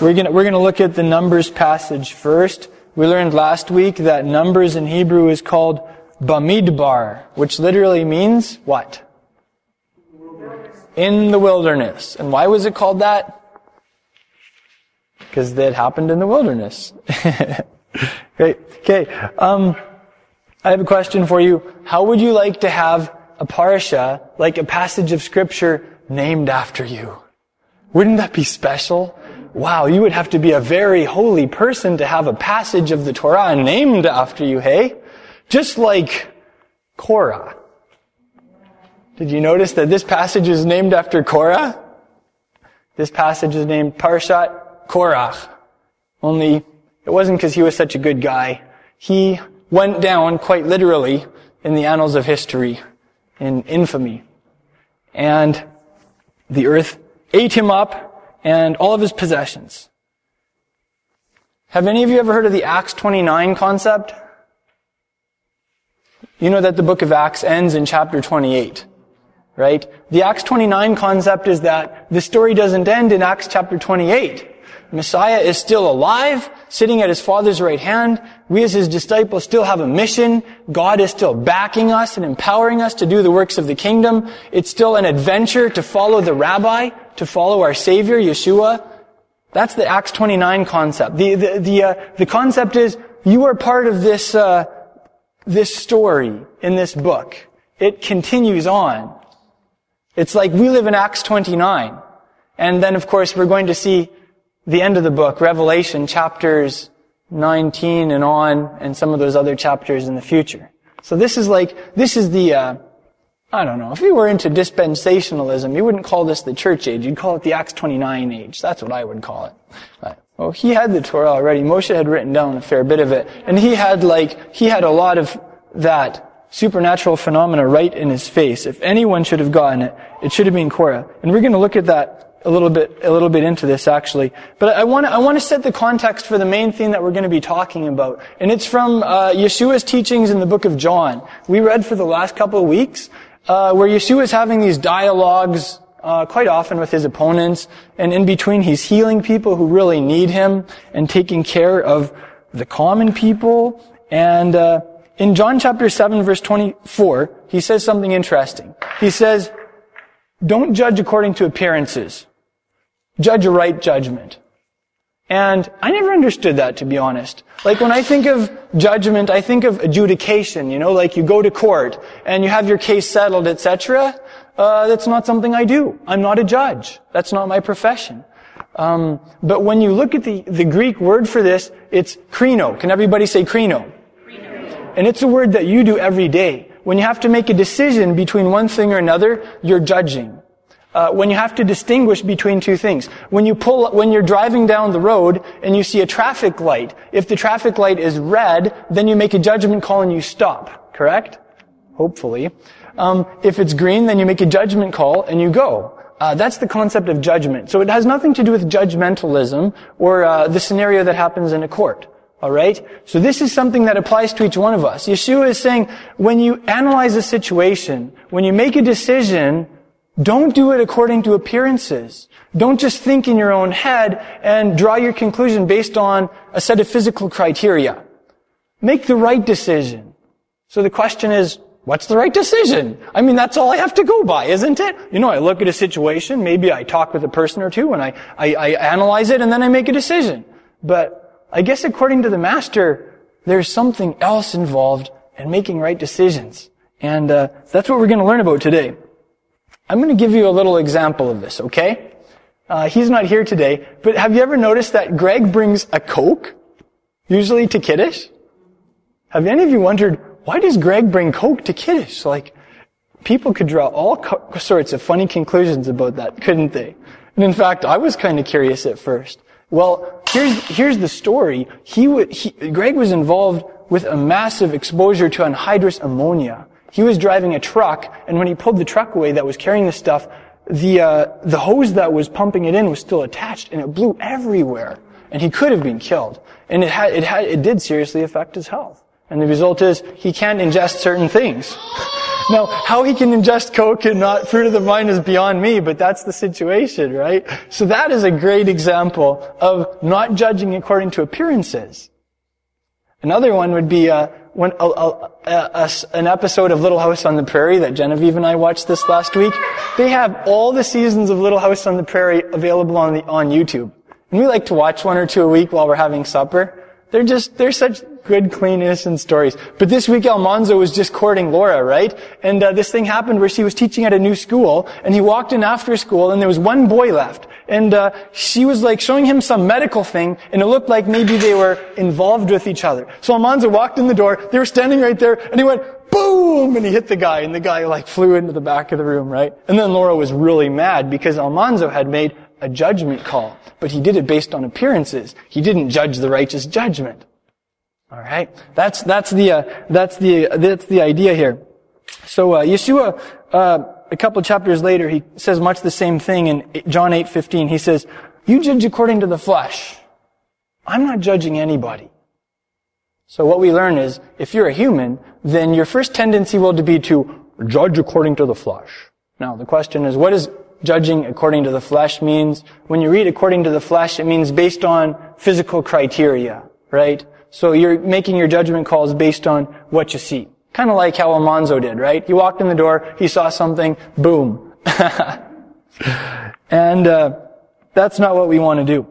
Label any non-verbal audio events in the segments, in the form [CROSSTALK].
we're gonna, we're gonna look at the Numbers passage first. We learned last week that Numbers in Hebrew is called Bamidbar, which literally means what? In the wilderness. And why was it called that? Because it happened in the wilderness. [LAUGHS] Great. Okay. Um, I have a question for you. How would you like to have a parsha, like a passage of scripture, named after you? Wouldn't that be special? Wow, you would have to be a very holy person to have a passage of the Torah named after you, hey? Just like Korah. Did you notice that this passage is named after Korah? This passage is named Parshat Korach. Only it wasn't because he was such a good guy. He went down quite literally in the annals of history, in infamy. And the earth ate him up and all of his possessions. Have any of you ever heard of the Acts 29 concept? You know that the book of Acts ends in chapter 28, right? The Acts 29 concept is that the story doesn't end in Acts chapter 28. Messiah is still alive, sitting at his Father's right hand. We as his disciples still have a mission. God is still backing us and empowering us to do the works of the kingdom. It's still an adventure to follow the rabbi, to follow our Savior, Yeshua. That's the Acts 29 concept. The, the, the, uh, the concept is you are part of this, uh, this story in this book. It continues on. It's like we live in Acts 29. And then, of course, we're going to see the end of the book, Revelation, chapters 19 and on, and some of those other chapters in the future. So this is like, this is the, uh, I don't know, if you were into dispensationalism, you wouldn't call this the church age, you'd call it the Acts 29 age. That's what I would call it. But, well, he had the Torah already. Moshe had written down a fair bit of it. And he had like, he had a lot of that supernatural phenomena right in his face. If anyone should have gotten it, it should have been Korah. And we're going to look at that a little bit, a little bit into this actually. But I want to, I want to set the context for the main theme that we're going to be talking about. And it's from, uh, Yeshua's teachings in the book of John. We read for the last couple of weeks, uh, where Yeshua is having these dialogues, uh, quite often with his opponents. And in between, he's healing people who really need him and taking care of the common people. And, uh, in John chapter 7 verse 24, he says something interesting. He says, don't judge according to appearances judge a right judgment. And I never understood that, to be honest. Like when I think of judgment, I think of adjudication, you know, like you go to court and you have your case settled, etc. Uh, that's not something I do. I'm not a judge. That's not my profession. Um, but when you look at the, the Greek word for this, it's krino. Can everybody say krino? krino? And it's a word that you do every day. When you have to make a decision between one thing or another, you're judging uh, when you have to distinguish between two things. When you pull, when you're driving down the road and you see a traffic light, if the traffic light is red, then you make a judgment call and you stop. Correct? Hopefully. Um, if it's green, then you make a judgment call and you go. Uh, that's the concept of judgment. So it has nothing to do with judgmentalism or uh, the scenario that happens in a court. All right? So this is something that applies to each one of us. Yeshua is saying, when you analyze a situation, when you make a decision, don't do it according to appearances. Don't just think in your own head and draw your conclusion based on a set of physical criteria. Make the right decision. So the question is, what's the right decision? I mean, that's all I have to go by, isn't it? You know, I look at a situation, maybe I talk with a person or two and I, I, I analyze it and then I make a decision. But I guess according to the master, there's something else involved in making right decisions. And uh, that's what we're going to learn about today. I'm going to give you a little example of this, okay? Uh, he's not here today, but have you ever noticed that Greg brings a Coke, usually to Kiddush? Have any of you wondered, why does Greg bring Coke to Kiddush? Like, people could draw all co- sorts of funny conclusions about that, couldn't they? And in fact, I was kind of curious at first. Well, here's, here's the story. He, would, he Greg was involved with a massive exposure to anhydrous ammonia. He was driving a truck, and when he pulled the truck away that was carrying the stuff, the uh, the hose that was pumping it in was still attached, and it blew everywhere. And he could have been killed. And it had it had it did seriously affect his health. And the result is he can't ingest certain things. [LAUGHS] Now, how he can ingest coke and not fruit of the vine is beyond me, but that's the situation, right? So that is a great example of not judging according to appearances. Another one would be uh, when, a, a, a, an episode of Little House on the Prairie that Genevieve and I watched this last week. They have all the seasons of Little House on the Prairie available on the on YouTube, and we like to watch one or two a week while we're having supper. They're just they're such good, clean, innocent stories. But this week Almanzo was just courting Laura, right? And uh, this thing happened where she was teaching at a new school, and he walked in after school, and there was one boy left. And uh, she was like showing him some medical thing, and it looked like maybe they were involved with each other. So Almanzo walked in the door, they were standing right there, and he went, boom, and he hit the guy, and the guy like flew into the back of the room, right? And then Laura was really mad because Almanzo had made a judgment call, but he did it based on appearances. He didn't judge the righteous judgment. All right, that's that's the uh, that's the that's the idea here. So uh, Yeshua, uh, a couple chapters later, he says much the same thing in John eight fifteen. He says, "You judge according to the flesh. I'm not judging anybody." So what we learn is, if you're a human, then your first tendency will be to judge according to the flesh. Now the question is, what does judging according to the flesh means? When you read according to the flesh, it means based on physical criteria, right? So you're making your judgment calls based on what you see. Kind of like how Almanzo did, right? He walked in the door, he saw something, boom. [LAUGHS] and uh, that's not what we want to do.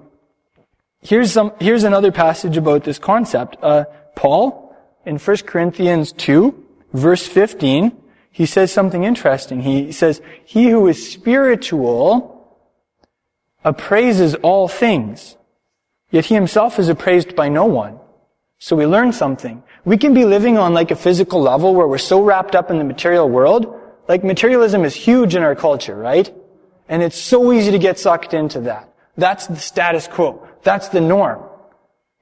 Here's some. Here's another passage about this concept. Uh, Paul in 1 Corinthians 2, verse 15, he says something interesting. He says, "He who is spiritual appraises all things, yet he himself is appraised by no one." So we learn something. We can be living on like a physical level where we're so wrapped up in the material world. Like materialism is huge in our culture, right? And it's so easy to get sucked into that. That's the status quo. That's the norm.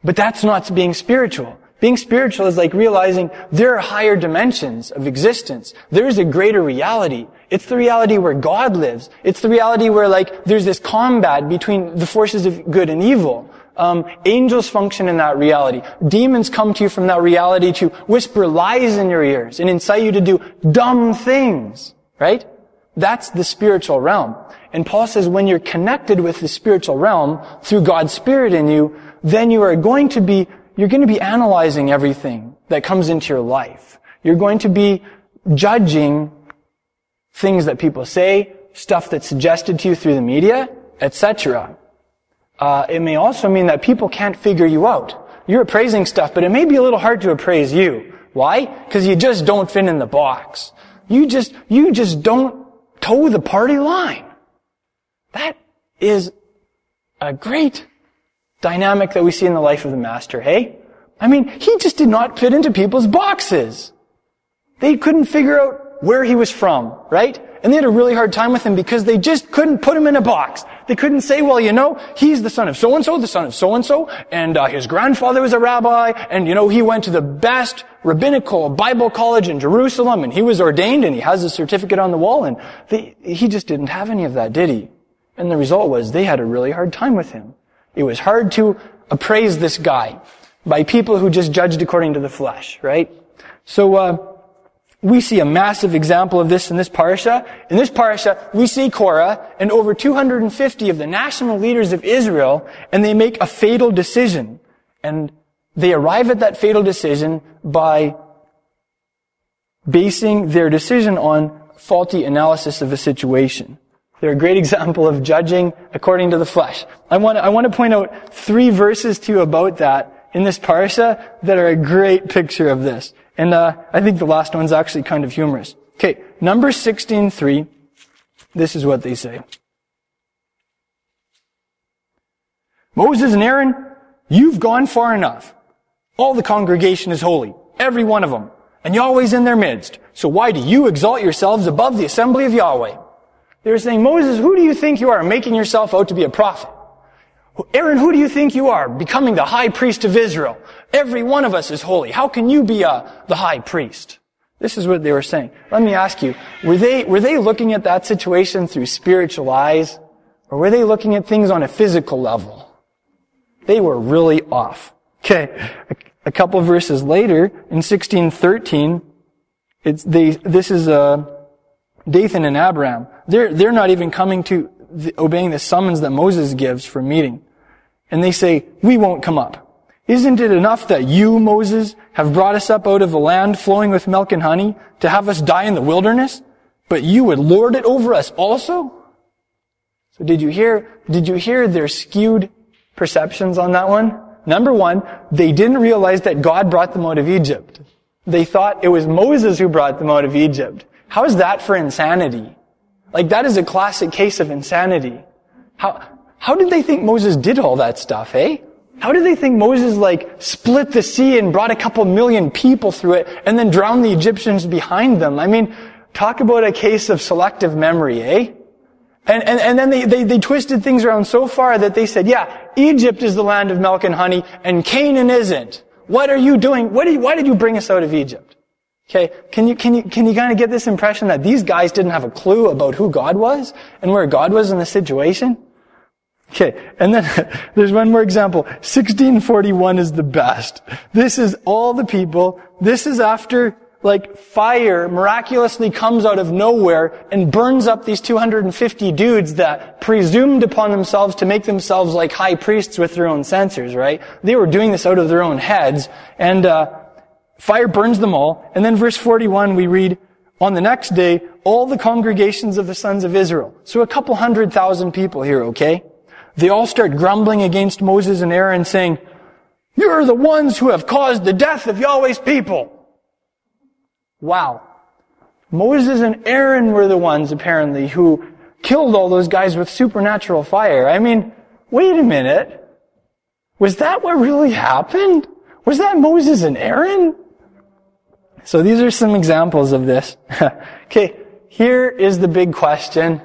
But that's not being spiritual. Being spiritual is like realizing there are higher dimensions of existence. There's a greater reality. It's the reality where God lives. It's the reality where like there's this combat between the forces of good and evil. Um, angels function in that reality. Demons come to you from that reality to whisper lies in your ears and incite you to do dumb things. Right? That's the spiritual realm. And Paul says when you're connected with the spiritual realm through God's Spirit in you, then you are going to be, you're going to be analyzing everything that comes into your life. You're going to be judging things that people say, stuff that's suggested to you through the media, etc uh, it may also mean that people can't figure you out. You're appraising stuff, but it may be a little hard to appraise you. Why? Because you just don't fit in the box. You just, you just don't toe the party line. That is a great dynamic that we see in the life of the master, hey? I mean, he just did not fit into people's boxes. They couldn't figure out where he was from, right? And they had a really hard time with him because they just couldn't put him in a box. They couldn't say, well, you know, he's the son of so-and-so, the son of so-and-so, and uh, his grandfather was a rabbi, and, you know, he went to the best rabbinical Bible college in Jerusalem, and he was ordained, and he has a certificate on the wall, and they, he just didn't have any of that, did he? And the result was they had a really hard time with him. It was hard to appraise this guy by people who just judged according to the flesh, right? So, uh, we see a massive example of this in this parasha. In this parasha, we see Korah and over 250 of the national leaders of Israel, and they make a fatal decision. And they arrive at that fatal decision by basing their decision on faulty analysis of a situation. They're a great [LAUGHS] example of judging according to the flesh. I want, I want to point out three verses to you about that in this parasha that are a great picture of this. And uh, I think the last one's actually kind of humorous. Okay, number 16.3, this is what they say. Moses and Aaron, you've gone far enough. All the congregation is holy, every one of them, and Yahweh's in their midst. So why do you exalt yourselves above the assembly of Yahweh? They're saying, Moses, who do you think you are making yourself out to be a prophet? Aaron, who do you think you are becoming the high priest of Israel? Every one of us is holy. How can you be uh, the high priest? This is what they were saying. Let me ask you, were they, were they looking at that situation through spiritual eyes? Or were they looking at things on a physical level? They were really off. Okay. A, couple verses later, in 1613, it's they, this is, uh, Dathan and Abiram. They're, they're not even coming to the, obeying the summons that Moses gives for meeting. And they say, we won't come up. Isn't it enough that you, Moses, have brought us up out of a land flowing with milk and honey to have us die in the wilderness? But you would lord it over us also? So did you hear, did you hear their skewed perceptions on that one? Number one, they didn't realize that God brought them out of Egypt. They thought it was Moses who brought them out of Egypt. How is that for insanity? Like that is a classic case of insanity. How, how did they think Moses did all that stuff, eh? How did they think Moses like split the sea and brought a couple million people through it and then drowned the Egyptians behind them? I mean, talk about a case of selective memory, eh? And, and, and then they, they, they twisted things around so far that they said, yeah, Egypt is the land of milk and honey and Canaan isn't. What are you doing? What you, why did you bring us out of Egypt? Okay, can you, can you, can you kind of get this impression that these guys didn't have a clue about who God was and where God was in the situation? Okay, and then [LAUGHS] there's one more example. 1641 is the best. This is all the people. This is after like fire miraculously comes out of nowhere and burns up these 250 dudes that presumed upon themselves to make themselves like high priests with their own censers, right? They were doing this out of their own heads, and uh, fire burns them all. And then verse 41, we read, on the next day, all the congregations of the sons of Israel. So a couple hundred thousand people here, okay? They all start grumbling against Moses and Aaron saying, You're the ones who have caused the death of Yahweh's people. Wow. Moses and Aaron were the ones, apparently, who killed all those guys with supernatural fire. I mean, wait a minute. Was that what really happened? Was that Moses and Aaron? So these are some examples of this. [LAUGHS] okay, here is the big question.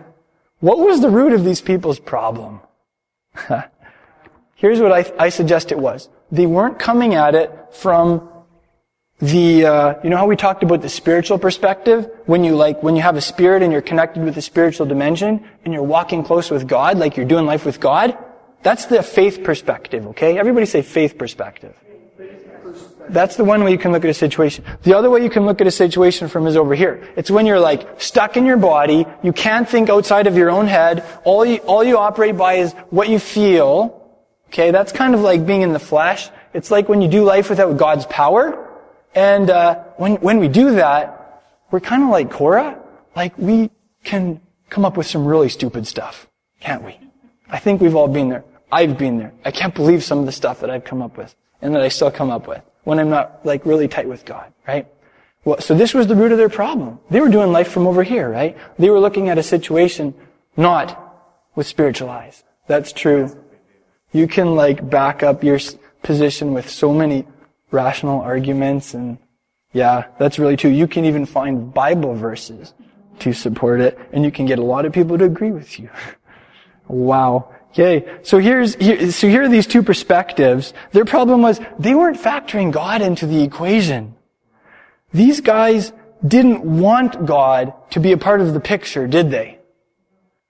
What was the root of these people's problem? [LAUGHS] Here's what I, I, suggest it was. They weren't coming at it from the, uh, you know how we talked about the spiritual perspective? When you like, when you have a spirit and you're connected with the spiritual dimension and you're walking close with God, like you're doing life with God? That's the faith perspective, okay? Everybody say faith perspective. That's the one way you can look at a situation. The other way you can look at a situation from is over here. It's when you're like stuck in your body, you can't think outside of your own head, all you, all you operate by is what you feel. Okay, that's kind of like being in the flesh. It's like when you do life without God's power. And uh, when, when we do that, we're kind of like Korah. Like we can come up with some really stupid stuff, can't we? I think we've all been there. I've been there. I can't believe some of the stuff that I've come up with and that I still come up with when I'm not like really tight with God, right? Well, so this was the root of their problem. They were doing life from over here, right? They were looking at a situation not with spiritual eyes. That's true. You can like back up your position with so many rational arguments and yeah, that's really true. You can even find Bible verses to support it and you can get a lot of people to agree with you. [LAUGHS] wow. Okay, so here's here, so here are these two perspectives. Their problem was they weren't factoring God into the equation. These guys didn't want God to be a part of the picture, did they?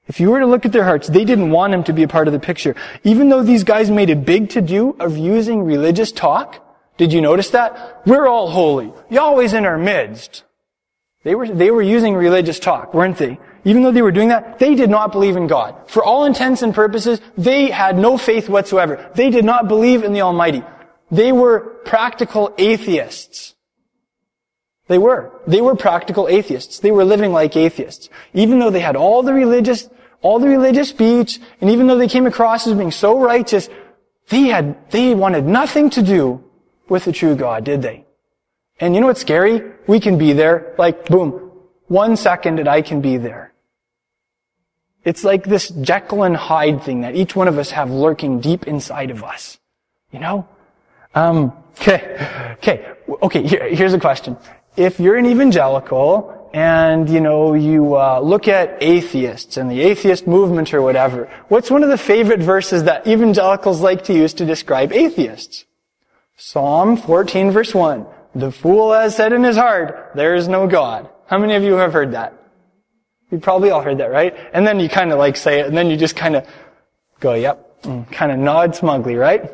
If you were to look at their hearts, they didn't want him to be a part of the picture. Even though these guys made a big to-do of using religious talk, did you notice that? We're all holy. Yahweh's in our midst. They were, they were using religious talk, weren't they? Even though they were doing that, they did not believe in God. For all intents and purposes, they had no faith whatsoever. They did not believe in the Almighty. They were practical atheists. They were. They were practical atheists. They were living like atheists. Even though they had all the religious, all the religious speech, and even though they came across as being so righteous, they had, they wanted nothing to do with the true God, did they? And you know what's scary? We can be there, like, boom, one second and I can be there. It's like this Jekyll and Hyde thing that each one of us have lurking deep inside of us. You know? Um, okay. Okay. Okay. Here, here's a question. If you're an evangelical and, you know, you, uh, look at atheists and the atheist movement or whatever, what's one of the favorite verses that evangelicals like to use to describe atheists? Psalm 14 verse 1. The fool has said in his heart, there is no God. How many of you have heard that? You probably all heard that, right? And then you kind of like say it, and then you just kind of go, yep, kind of nod smugly, right?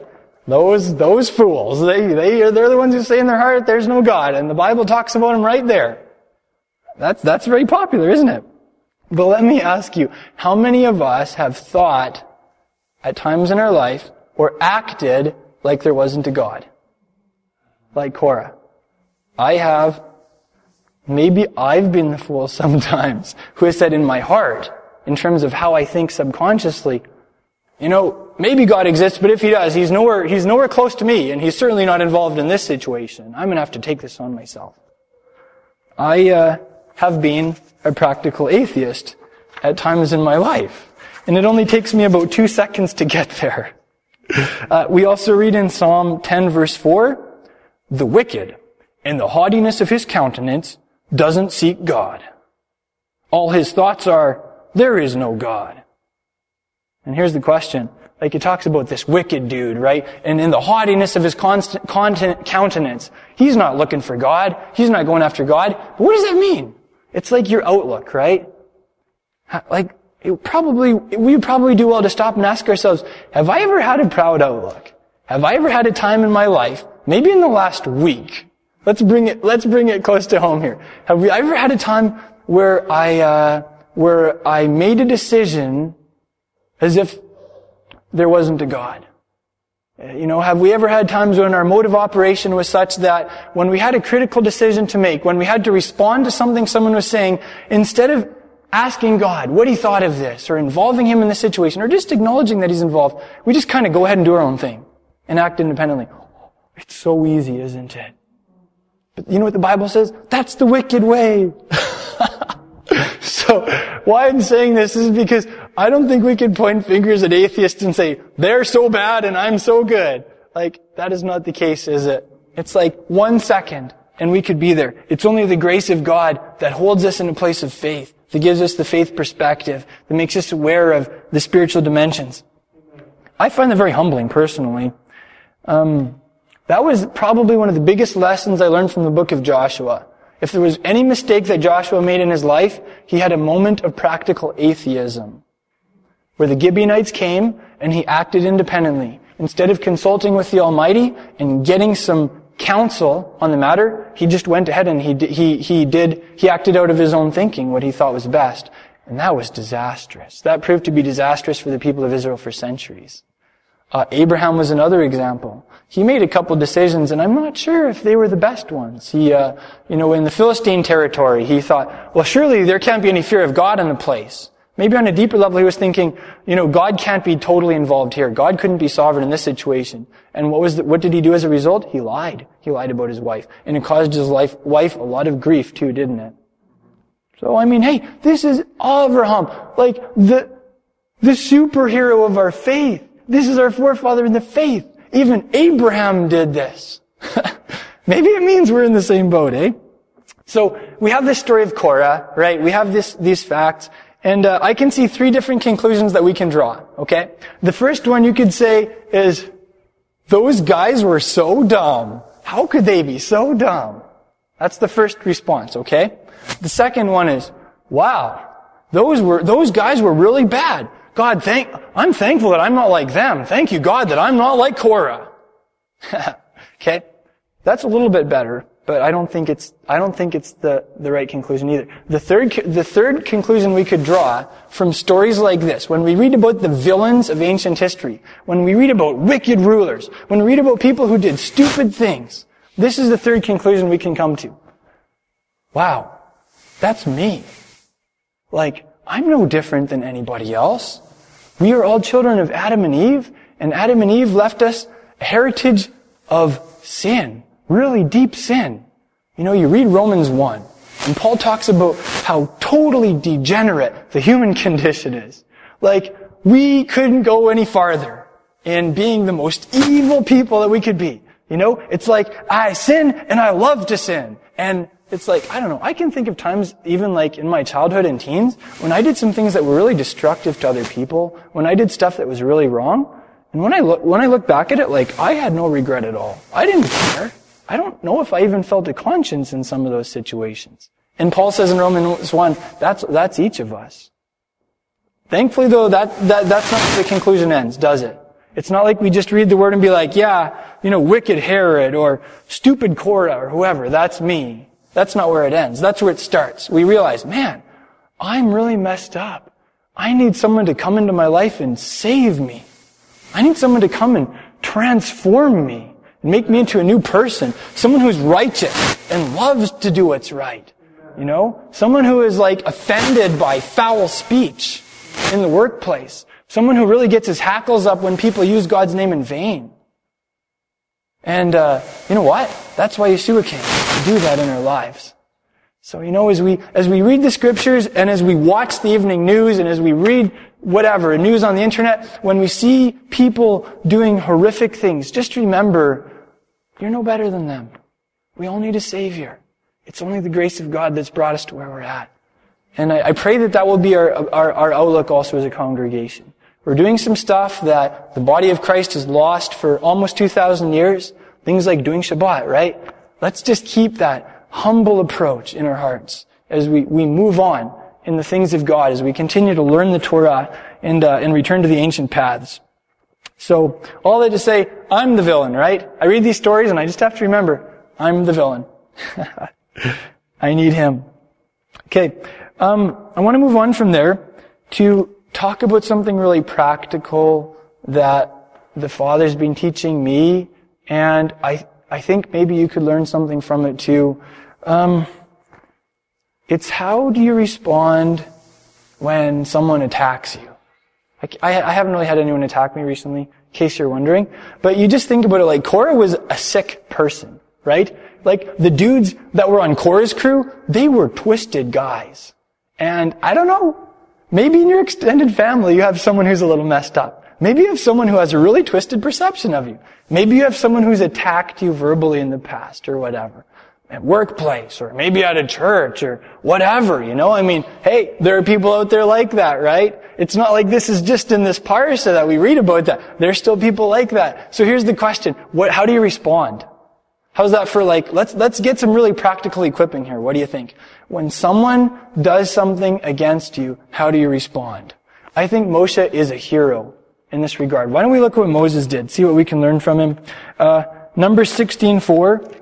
Those, those fools, they, they, they're the ones who say in their heart, there's no God, and the Bible talks about them right there. That's, that's very popular, isn't it? But let me ask you, how many of us have thought at times in our life or acted like there wasn't a God? Like Korah. I have, maybe I've been the fool [LAUGHS] sometimes who has said in my heart, in terms of how I think subconsciously, you know, maybe God exists, but if he does, he's nowhere, he's nowhere close to me, and he's certainly not involved in this situation. I'm gonna have to take this on myself. I, uh, have been a practical atheist at times in my life. And it only takes me about two seconds to get there. Uh, we also read in Psalm 10 verse 4, the wicked, in the haughtiness of his countenance, doesn't seek God. All his thoughts are, there is no God. And here's the question. Like it talks about this wicked dude, right? And in the haughtiness of his constant, content, countenance, he's not looking for God. He's not going after God. But what does that mean? It's like your outlook, right? Like, probably, we probably do well to stop and ask ourselves, have I ever had a proud outlook? Have I ever had a time in my life, maybe in the last week, let's bring it, let's bring it close to home here. Have we ever had a time where I, uh, where I made a decision as if there wasn't a God? You know, have we ever had times when our mode of operation was such that when we had a critical decision to make, when we had to respond to something someone was saying, instead of asking God what he thought of this, or involving him in the situation, or just acknowledging that he's involved, we just kind of go ahead and do our own thing and act independently. It's so easy, isn't it? You know what the Bible says? That's the wicked way. [LAUGHS] so, why I'm saying this is because I don't think we can point fingers at atheists and say, they're so bad and I'm so good. Like, that is not the case, is it? It's like one second and we could be there. It's only the grace of God that holds us in a place of faith, that gives us the faith perspective, that makes us aware of the spiritual dimensions. I find that very humbling personally. Um, that was probably one of the biggest lessons I learned from the book of Joshua. If there was any mistake that Joshua made in his life, he had a moment of practical atheism where the Gibeonites came and he acted independently. Instead of consulting with the Almighty and getting some counsel on the matter, he just went ahead and he, he, he did, he acted out of his own thinking what he thought was best. And that was disastrous. That proved to be disastrous for the people of Israel for centuries. Uh, Abraham was another example. He made a couple decisions, and I'm not sure if they were the best ones. He, uh, you know, in the Philistine territory, he thought, well, surely there can't be any fear of God in the place. Maybe on a deeper level, he was thinking, you know, God can't be totally involved here. God couldn't be sovereign in this situation. And what was the, what did he do as a result? He lied. He lied about his wife. And it caused his life, wife a lot of grief too, didn't it? So, I mean, hey, this is Abraham, like the, the superhero of our faith. This is our forefather in the faith. Even Abraham did this. [LAUGHS] Maybe it means we're in the same boat, eh? So, we have this story of Korah, right? We have this, these facts. And uh, I can see three different conclusions that we can draw, okay? The first one you could say is, those guys were so dumb. How could they be so dumb? That's the first response, okay? The second one is, wow, those were, those guys were really bad. God, thank, I'm thankful that I'm not like them. Thank you, God, that I'm not like Korah. [LAUGHS] okay? That's a little bit better but I don't think it's, I don't think it's the, the right conclusion either. The third, the third conclusion we could draw from stories like this, when we read about the villains of ancient history, when we read about wicked rulers, when we read about people who did stupid things, this is the third conclusion we can come to. Wow, that's me. Like, I'm no different than anybody else. We are all children of Adam and Eve, and Adam and Eve left us a heritage of sin really deep sin. You know, you read Romans 1, and Paul talks about how totally degenerate the human [LAUGHS] condition is. Like, we couldn't go any farther in being the most evil people that we could be. You know, it's like, I sin and I love to sin. And it's like, I don't know, I can think of times, even like in my childhood and teens, when I did some things that were really destructive to other people, when I did stuff that was really wrong, and when I look, when I look back at it, like, I had no regret at all. I didn't care. I don't know if I even felt a conscience in some of those situations. And Paul says in Romans 1, that's, that's each of us. Thankfully though, that, that, that's not where the conclusion ends, does it? It's not like we just read the word and be like, yeah, you know, wicked Herod or stupid Korah or whoever, that's me. That's not where it ends. That's where it starts. We realize, man, I'm really messed up. I need someone to come into my life and save me. I need someone to come and transform me and make me into a new person. Someone who's righteous and loves to do what's right. You know? Someone who is like offended by foul speech in the workplace. Someone who really gets his hackles up when people use God's name in vain. And uh, you know what? That's why Yeshua came to do that in our lives. So you know, as we as we read the scriptures and as we watch the evening news and as we read whatever news on the internet, when we see people doing horrific things, just remember, you're no better than them. We all need a savior. It's only the grace of God that's brought us to where we're at. And I, I pray that that will be our, our, our outlook also as a congregation. We're doing some stuff that the body of Christ has lost for almost 2,000 years. Things like doing Shabbat, right? Let's just keep that humble approach in our hearts as we, we move on in the things of God, as we continue to learn the Torah and, uh, and return to the ancient paths. So, all that to say, I'm the villain, right? I read these stories and I just have to remember, I'm the villain. [LAUGHS] I need him. Okay, um, I want to move on from there to talk about something really practical that the Father's been teaching me, and I, I think maybe you could learn something from it too. Um, it's how do you respond when someone attacks you? I, I haven't really had anyone attack me recently, in case you're wondering. But you just think about it like Korah was a sick person, right? Like the dudes that were on Korah's crew, they were twisted guys. And I don't know, maybe in your extended family you have someone who's a little messed up. Maybe you have someone who has a really twisted perception of you. Maybe you have someone who's attacked you verbally in the past or whatever at workplace or maybe at a church or whatever, you know? I mean, hey, there are people out there like that, right? It's not like this is just in this parsha that we read about that. There's still people like that. So here's the question. What, how do you respond? How's that for like, let's, let's get some really practical equipping here. What do you think? When someone does something against you, how do you respond? I think Moshe is a hero in this regard. Why don't we look at what Moses did? See what we can learn from him. Uh, number 16:4.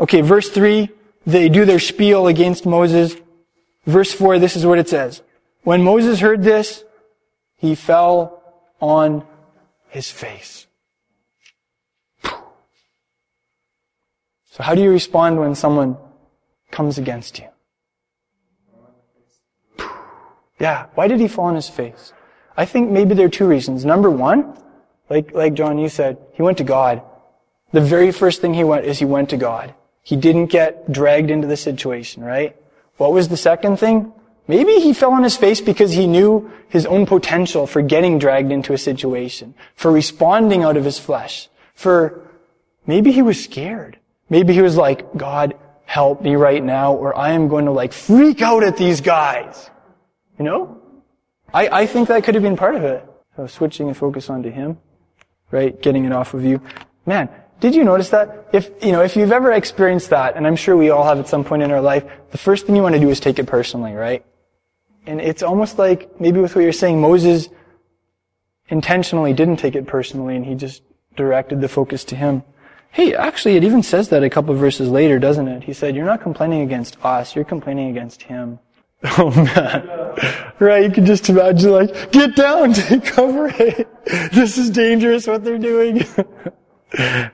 Okay, verse 3, they do their spiel against Moses. Verse 4, this is what it says. When Moses heard this, he fell on his face. So how do you respond when someone comes against you? Yeah, why did he fall on his face? I think maybe there are two reasons. Number one, like, like John, you said, he went to God. The very first thing he went is he went to God. He didn't get dragged into the situation, right? What was the second thing? Maybe he fell on his face because he knew his own potential for getting dragged into a situation, for responding out of his flesh, for maybe he was scared. Maybe he was like, God, help me right now, or I am going to like freak out at these guys. You know? I, I think that could have been part of it. So switching the focus onto him, right? Getting it off of you. Man, did you notice that? If, you know, if you've ever experienced that, and I'm sure we all have at some point in our life, the first thing you want to do is take it personally, right? And it's almost like, maybe with what you're saying, Moses intentionally didn't take it personally, and he just directed the focus to him. Hey, actually, it even says that a couple verses later, doesn't it? He said, you're not complaining against us, you're complaining against him. [LAUGHS] Oh man. Right, you can just imagine like, get down, [LAUGHS] take cover. [LAUGHS] This is dangerous what they're doing.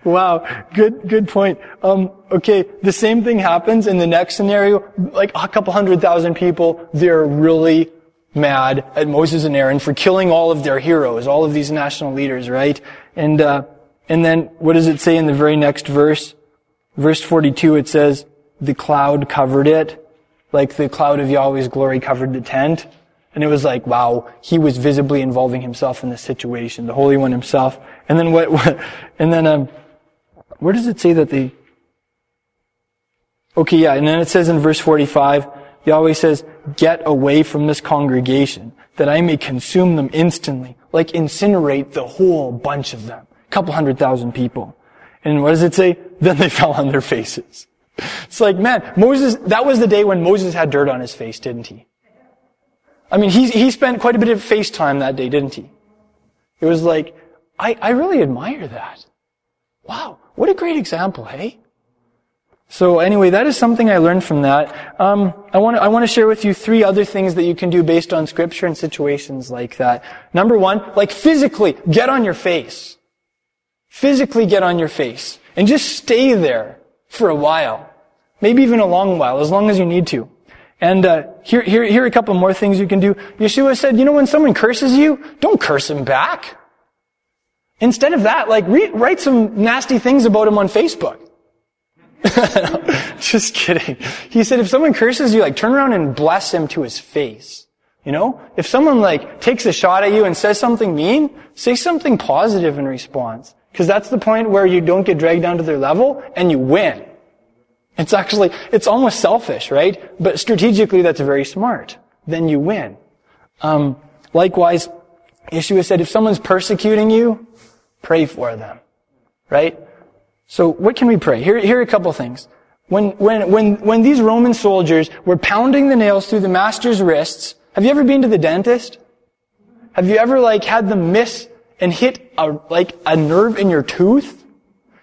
wow, good, good point. Um, okay, the same thing happens in the next scenario. Like a couple hundred thousand people, they're really mad at Moses and Aaron for killing all of their heroes, all of these national leaders, right? And uh, and then what does it say in the very next verse? Verse 42, it says, "The cloud covered it, like the cloud of Yahweh's glory covered the tent." And it was like, wow, he was visibly involving himself in the situation, the Holy One himself. And then what, what and then, um, where does it say that the, okay, yeah, and then it says in verse 45, Yahweh says, get away from this congregation, that I may consume them instantly, like incinerate the whole bunch of them. A couple hundred thousand people. And what does it say? [LAUGHS] Then they fell on their faces. It's like, man, Moses, that was the day when Moses had dirt on his face, didn't he? I mean, he, he spent quite a bit of face time that day, didn't he? It was like, I, I really admire that. Wow, what a great example, hey? So anyway, that is something I learned from that. Um, I want to I want to share with you three other things that you can do based on scripture in situations like that. Number one, like physically, get on your face. Physically get on your face and just stay there for a while, maybe even a long while, as long as you need to. And uh, here, here, here are a couple more things you can do. Yeshua said, you know, when someone curses you, don't curse him back. Instead of that, like, re- write some nasty things about him on Facebook. [LAUGHS] Just kidding. He said, if someone curses you, like, turn around and bless him to his face. You know? If someone, like, takes a shot at you and says something mean, say something positive in response. Because that's the point where you don't get dragged down to their level and you win. It's actually, it's almost selfish, right? But strategically, that's very smart. Then you win. Um, likewise, Yeshua said, if someone's persecuting you, pray for them. Right? So what can we pray? Here, here are a couple things. When, when, when, when these Roman soldiers were pounding the nails through the master's wrists, have you ever been to the dentist? Have you ever like had them miss and hit a, like a nerve in your tooth?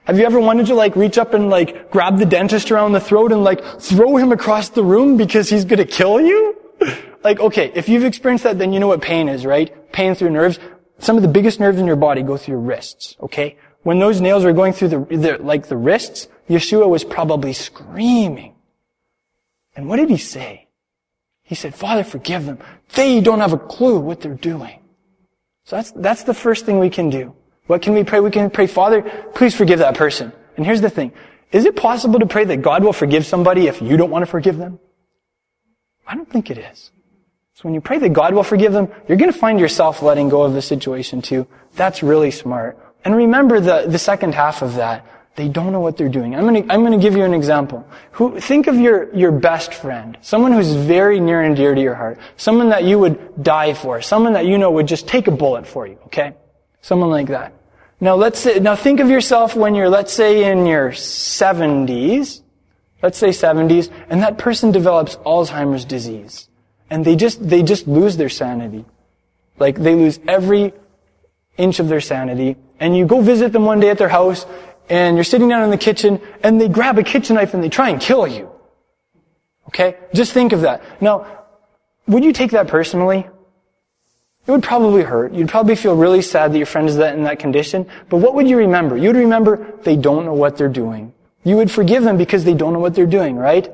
Have you ever wanted to like reach up and like grab the dentist around the throat and like throw him across the room because he's gonna kill you? [LAUGHS] like, okay, if you've experienced that, then you know what pain is, right? Pain through nerves. Some of the biggest nerves in your body go through your wrists, okay? When those nails were going through the, the like the wrists, Yeshua was probably screaming. And what did he say? He said, Father, forgive them. They don't have a clue what they're doing. So that's, that's the first thing we can do. What can we pray? We can pray, Father, please forgive that person. And here's the thing. Is it possible to pray that God will forgive somebody if you don't want to forgive them? I don't think it is. So when you pray that God will forgive them, you're going to find yourself letting go of the situation too. That's really smart. And remember the, the second half of that. They don't know what they're doing. I'm to, I'm to give you an example. Who, think of your, your best friend. Someone who's very near and dear to your heart. Someone that you would die for. Someone that you know would just take a bullet for you, okay? Someone like that. Now let's say, now think of yourself when you're, let's say in your 70s, let's say 70s, and that person develops Alzheimer's disease. And they just, they just lose their sanity. Like they lose every inch of their sanity. And you go visit them one day at their house, and you're sitting down in the kitchen, and they grab a kitchen knife and they try and kill you. Okay? Just think of that. Now, would you take that personally? It would probably hurt. You'd probably feel really sad that your friend is in that condition. But what would you remember? You would remember they don't know what they're doing. You would forgive them because they don't know what they're doing, right?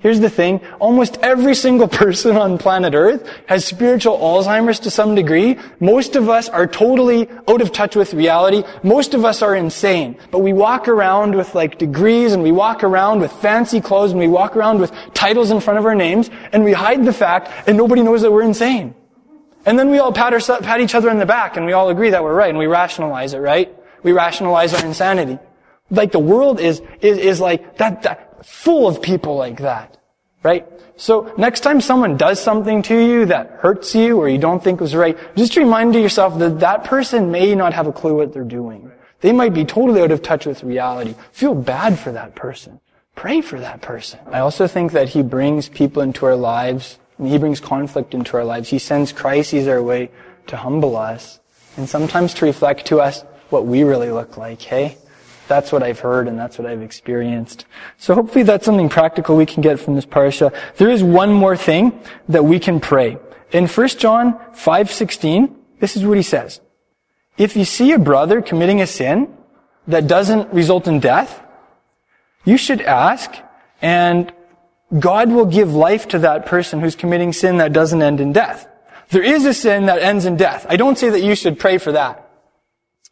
Here's the thing. Almost every single [LAUGHS] person on planet Earth has spiritual Alzheimer's to some degree. Most of us are totally out of touch with reality. Most of us are insane. But we walk around with like degrees and we walk around with fancy clothes and we walk around with titles in front of our names and we hide the fact and nobody knows that we're insane. And then we all pat, our, pat each other in the back and we all agree that we're right and we rationalize it, right? We rationalize our insanity. Like the world is, is, is like that, that, full of people like that, right? So next time someone does something to you that hurts you or you don't think was right, just remind yourself that that person may not have a clue what they're doing. They might be totally out of touch with reality. Feel bad for that person. Pray for that person. I also think that he brings people into our lives he brings conflict into our lives. He sends crises our way to humble us and sometimes to reflect to us what we really look like, hey? That's what I've heard and that's what I've experienced. So hopefully that's something practical we can get from this parsha. There is one more thing that we can pray. In 1 John 5:16, this is what he says. If you see a brother committing a sin that doesn't result in death, you should ask and God will give life to that person who's committing sin that doesn't end in death. There is a sin that ends in death. I don't say that you should pray for that.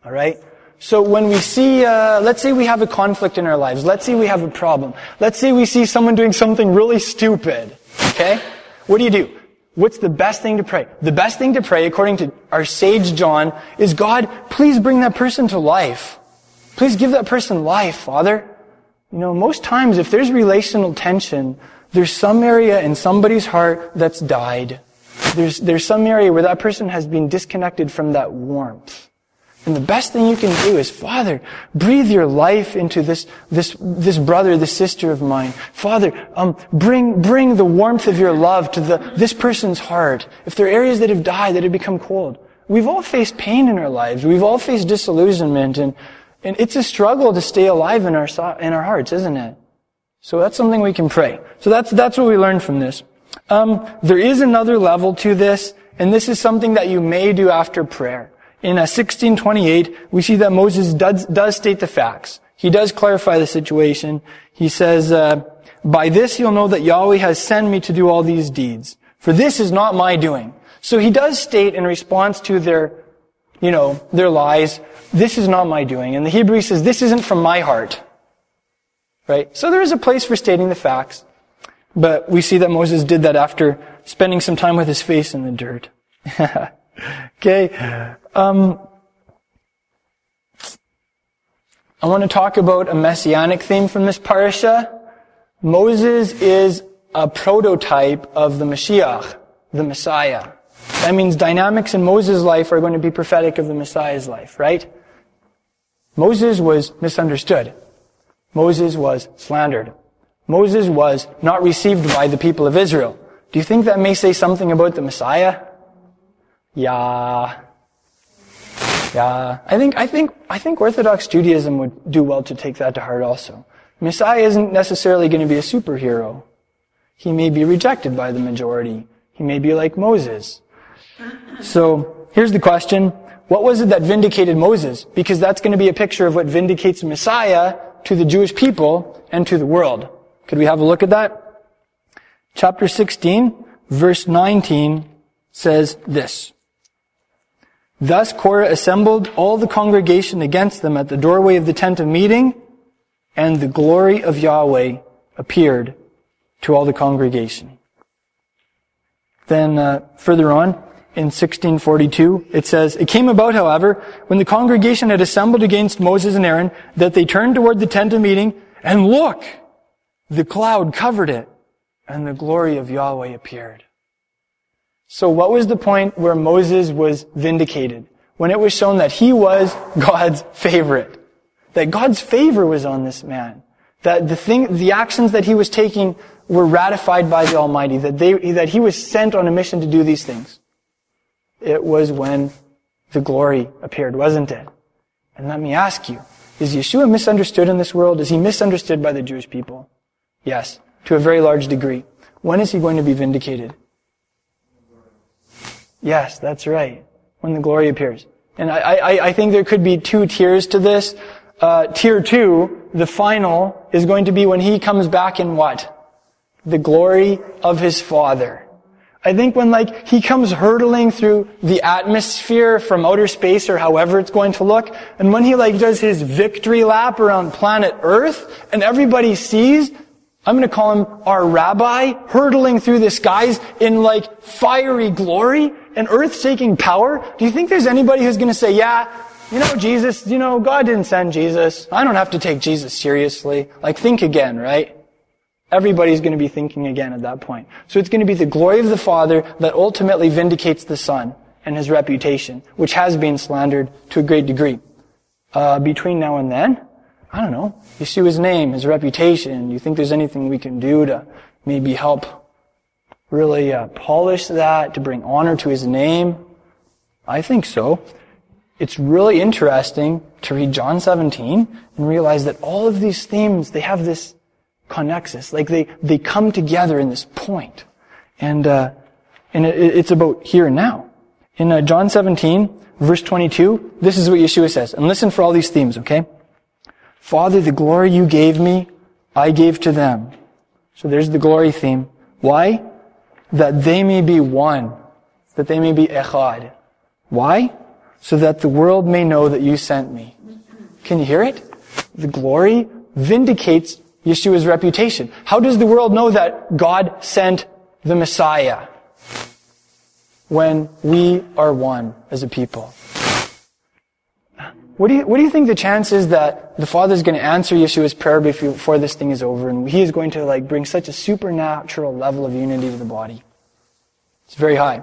All right? So when we see, uh, let's say we have a conflict in our lives. Let's say we have a problem. Let's say we see someone doing something really stupid. Okay? What do you do? What's the best thing to pray? The best thing to pray, according to our sage John, is God, please bring that person to life. Please give that person life, Father. You know, most times if there's relational tension, there's some area in somebody's heart that's died. There's, there's some area where that person has been disconnected from that warmth. And the best thing you can do is, Father, breathe your life into this, this, this brother, this sister of mine. Father, um, bring, bring the warmth of your love to the, this person's heart. If there are areas that have died, that have become cold. We've all faced pain in our lives. We've all faced disillusionment and and it's a struggle to stay alive in our, in our hearts, isn't it? So that's something we can pray. So that's, that's what we learned from this. Um, there is another level to this, and this is something that you may do after prayer. In uh, 1628, we see that Moses does, does state the facts. He does clarify the situation. He says, uh, by this you'll know that Yahweh has sent me to do all these deeds. For this is not my doing. So he does state in response to their, you know, their lies, this is not my doing. And the Hebrew says, this isn't from my heart. Right? So there is a place for stating the facts. But we see that Moses did that after spending some time with his face in the dirt. [LAUGHS] okay. Um, I want to talk about a messianic theme from this parasha. Moses is a prototype of the Mashiach, the Messiah. That means dynamics in Moses' life are going to be prophetic of the Messiah's life, right? Moses was misunderstood. Moses was slandered. Moses was not received by the people of Israel. Do you think that may say something about the Messiah? Yeah. Yeah. I think, I think, I think Orthodox Judaism would do well to take that to heart also. Messiah isn't necessarily going to be a superhero. He may be rejected by the majority. He may be like Moses. So, here's the question. What was it that vindicated Moses? Because that's going to be a picture of what vindicates Messiah to the Jewish people and to the world. Could we have a look at that? Chapter 16, verse 19 says this. Thus Korah assembled all the congregation against them at the doorway of the tent of meeting, and the glory of Yahweh appeared to all the congregation. Then uh, further on, in 1642, it says, It came about, however, when the congregation had assembled against Moses and Aaron, that they turned toward the tent of meeting, and look, the cloud covered it, and the glory of Yahweh appeared. So what was the point where Moses was vindicated? When it was shown that he was [LAUGHS] God's favorite. That God's favor was on this man. That the thing, the actions that he was taking were ratified by the Almighty. That they, that he was sent on a mission to do these things. It was when the glory appeared, wasn't it? And let me ask you, is Yeshua misunderstood in this world? Is he misunderstood by the Jewish people? Yes, to a very large degree. When is he going to be vindicated? Yes, that's right. When the glory appears. And I, I, I think there could be two tiers to this. Uh, tier two, the final, is going to be when he comes back in what? The glory of his Father. I think when like he comes hurtling through the atmosphere from outer space or however it's going to look, and when he like does his victory lap around planet Earth, and everybody sees I'm to call him our rabbi, hurtling through the skies in like fiery glory and earth-shaking power. Do you think there's anybody who's going to say, yeah, you know, Jesus, you know, God didn't send Jesus. I don't have to take Jesus seriously. Like, think again, right? Everybody's going to be thinking again at that point. So it's going to be the glory of the Father that ultimately vindicates the Son and his reputation, which has been slandered to a great degree. Uh, between now and then, I don't know, You see his name, his reputation. You think there's anything we can do to maybe help really uh, polish that, to bring honor to his name? I think so. It's really interesting to read John 17 and realize that all of these themes, they have this connexus. Like they, they come together in this point. And, uh, and it, it's about here and now. In uh, John 17, verse 22, this is what Yeshua says. And listen for all these themes, okay? Father, the glory you gave me, I gave to them. So there's the glory theme. Why? That they may be one. That they may be echad. Why? So that the world may know that you sent me. Can you hear it? The glory vindicates Yeshua's reputation. How does the world know that God sent the Messiah? When we are one as a people. What do you, what do you think the chance is that the Father is going to answer Yeshua's prayer before this thing is over and he is going to like bring such a supernatural level of unity to the body? It's very high.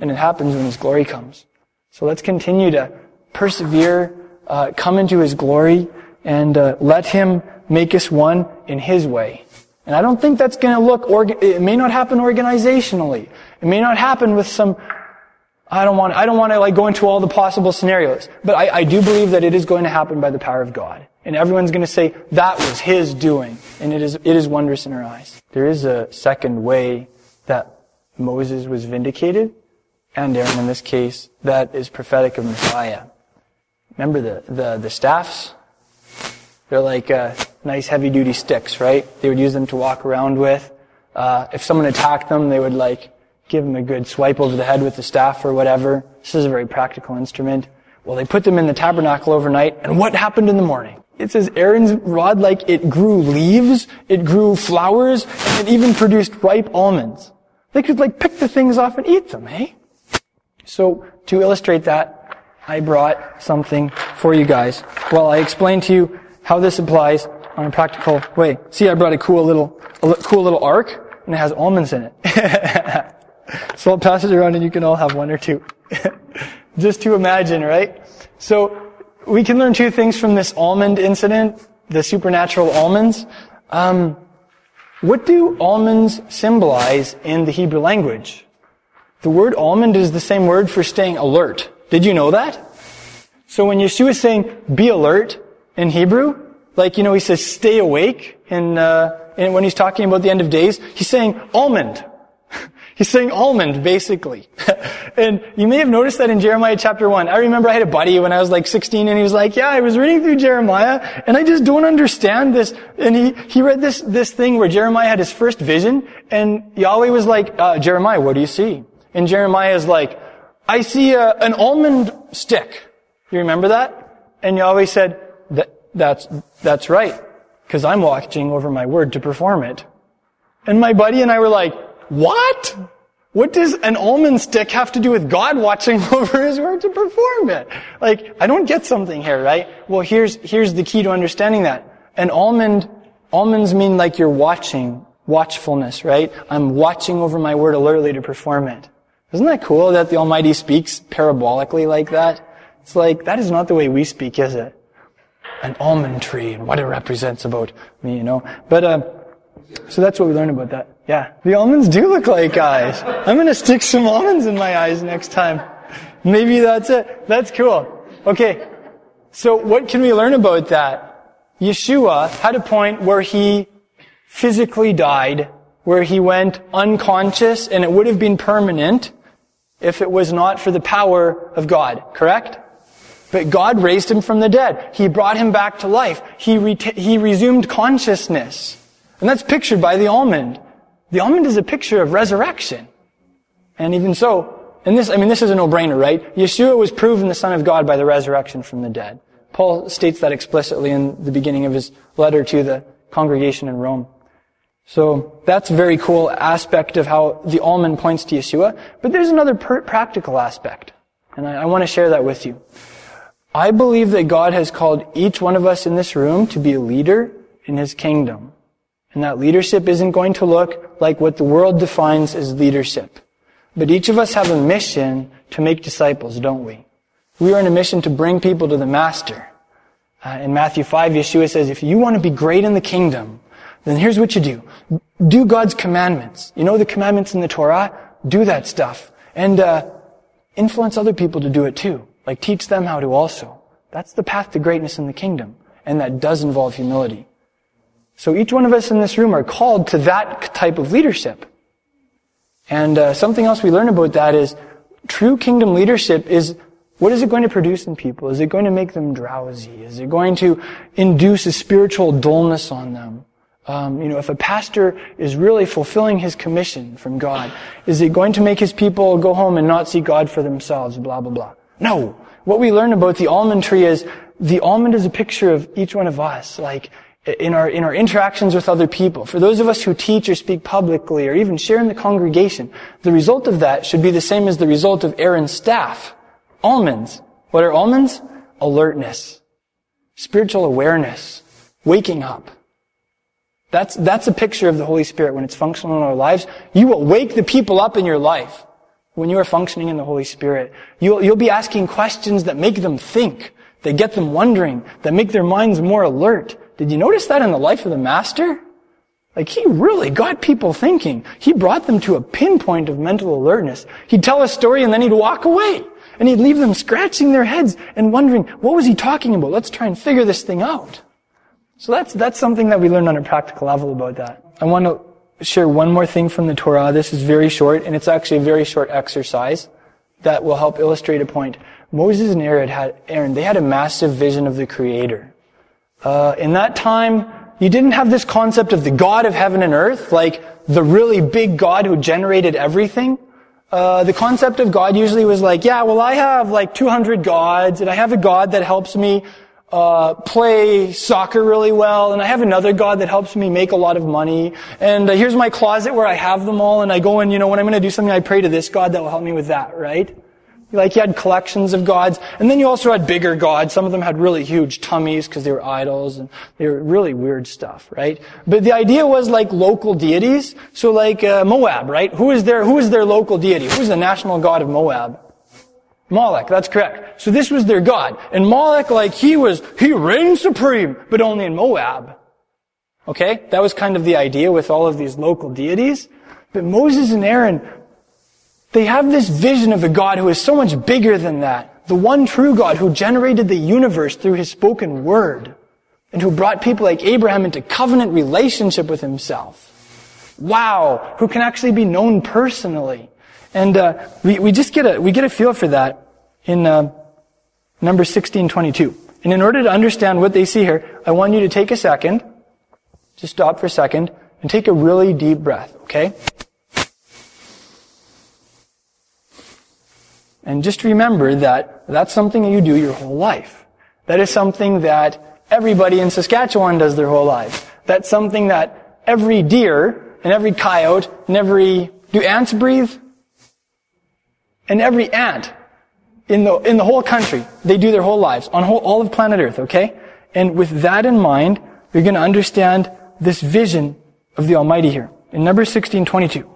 And it happens when His glory comes. So let's continue to persevere, uh, come into His glory, and uh, let Him make us one in His way. And I don't think that's going to look, orga- it may not happen organizationally. It may not happen with some I don't want, I don't want to like go into all the possible scenarios, but I, I do believe that it is going to happen by the power of God. And everyone's going to say, that was his doing. And it is, it is wondrous in our eyes. There is a second way that Moses was vindicated, and Aaron in this case, that is prophetic of Messiah. Remember the, the, the staffs? They're like uh, nice heavy duty sticks, right? They would use them to walk around with. Uh, if someone attacked them, they would like give them a good swipe over the head with the staff or whatever. This is a very practical instrument. Well, they put them in the tabernacle overnight, and what happened in the morning? It says Aaron's rod, like it grew leaves, it grew flowers, and it even produced ripe almonds. They could like pick the things off and eat them, eh? So, to illustrate that, I brought something for you guys. Well, I explained to you how this applies on a practical way. See, I brought a cool little, a cool little ark, and it has almonds in it. [LAUGHS] [LAUGHS] so I'll pass it around and you can all have one or two. [LAUGHS] Just to imagine, right? So, we can learn two things from this almond incident, the supernatural almonds. Um, what do almonds symbolize in the Hebrew language? The word almond is the same word for staying alert. Did you know that? So when Yeshua is saying, be alert in Hebrew, like, you know, he says, stay awake, and, uh, and when he's talking about the end of days, he's saying almond. He's saying almond, basically. [LAUGHS] and you may have noticed that in Jeremiah chapter 1. I remember I had a buddy when I was like 16 and he was like, yeah, I was reading through Jeremiah and I just don't understand this. And he, he read this, this thing where Jeremiah had his first vision and Yahweh was like, uh, Jeremiah, what do you see? And Jeremiah is like, I see a, an almond stick. You remember that? And Yahweh said, that, that's, that's right. Cause I'm watching over my word to perform it. And my buddy and I were like, what? What does an almond stick have to do with God watching [LAUGHS] over His word to perform it? Like, I don't get something here, right? Well, here's, here's the key to understanding that. An almond, almonds mean like you're watching, watchfulness, right? I'm watching over my word alertly to perform it. Isn't that cool that the Almighty speaks parabolically like that? It's like, that is not the way we speak, is it? An almond tree and what it represents about me, you know? But, uh, so that's what we learned about that. Yeah. The almonds do look like eyes. I'm gonna stick some almonds in my eyes next time. Maybe that's it. That's cool. Okay. So what can we learn about that? Yeshua had a point where he physically died, where he went unconscious, and it would have been permanent if it was not for the power of God. Correct? But God raised him from the dead. He brought him back to life. He, re- he resumed consciousness. And that's pictured by the almond. The almond is a picture of resurrection. And even so, and this, I mean, this is a no-brainer, right? Yeshua was proven the Son of God by the resurrection from the dead. Paul states that explicitly in the beginning of his letter to the congregation in Rome. So that's a very cool aspect of how the almond points to Yeshua. But there's another per- practical aspect. And I, I want to share that with you. I believe that God has called each one of us in this room to be a leader in His kingdom. And that leadership isn't going to look like what the world defines as leadership. But each of us have a mission to make disciples, don't we? We are on a mission to bring people to the Master. Uh, in Matthew 5, Yeshua says, if you want to be great in the kingdom, then here's what you do. Do God's commandments. You know the commandments in the Torah? Do that stuff. And uh, influence other people to do it too. Like teach them how to also. That's the path to greatness in the kingdom. And that does involve humility. So each one of us in this room are called to that type of leadership. And uh, something else we learn about that is true kingdom leadership is what is it going to produce in people? Is it going to make them drowsy? Is it going to induce a spiritual dullness on them? Um, you know, if a pastor is really fulfilling his commission from God, is it going to make his people go home and not see God for themselves? Blah blah blah. No. What we learn about the almond tree is the almond is a picture of each one of us. Like in our, in our interactions with other people, for those of us who teach or speak publicly or even share in the congregation, the result of that should be the same as the result of Aaron's staff. Almonds. What are almonds? Alertness. Spiritual awareness. Waking up. That's, that's a picture of the Holy Spirit when it's functional in our lives. You will wake the people up in your life when you are functioning in the Holy Spirit. You'll, you'll be asking questions that make them think, that get them wondering, that make their minds more alert, did you notice that in the life of the master? Like he really got people thinking. He brought them to a pinpoint of mental alertness. He'd tell a story and then he'd walk away. And he'd leave them scratching their heads and wondering, what was he talking about? Let's try and figure this thing out. So that's, that's something that we learned on a practical level about that. I want to share one more thing from the Torah. This is very short, and it's actually a very short exercise that will help illustrate a point. Moses and Aaron had, Aaron, they had a massive vision of the Creator. Uh, in that time, you didn't have this concept of the God of heaven and earth, like the really big God who generated everything. Uh, the concept of God usually was like, yeah, well, I have like 200 gods, and I have a God that helps me uh, play soccer really well, and I have another God that helps me make a lot of money, and uh, here's my closet where I have them all, and I go and, you know, when I'm going to do something, I pray to this God that will help me with that, right? Like you had collections of gods, and then you also had bigger gods. Some of them had really huge tummies because they were idols, and they were really weird stuff, right? But the idea was like local deities. So like uh, Moab, right? Who is their who is their local deity? Who is the national god of Moab? Moloch, that's correct. So this was their god. And Moloch, like, he was, he reigned supreme, but only in Moab. Okay? That was kind of the idea with all of these local deities. But Moses and Aaron, they have this vision of a God who is so much bigger than that. The one true God who generated the universe through his spoken word. And who brought people like Abraham into covenant relationship with himself. Wow! Who can actually be known personally. And uh, we, we just get a, we get a feel for that in uh, number 1622. And in order to understand what they see here, I want you to take a second, just stop for a second, and take a really deep breath, okay? And just remember that that's something that you do your whole life. That is something that everybody in Saskatchewan does their whole life. That's something that every deer and every coyote and every, do ants breathe? And every ant in the, in the whole country, they do their whole lives on whole, all of planet Earth, okay? And with that in mind, you're going to understand this vision of the Almighty here. In number 1622.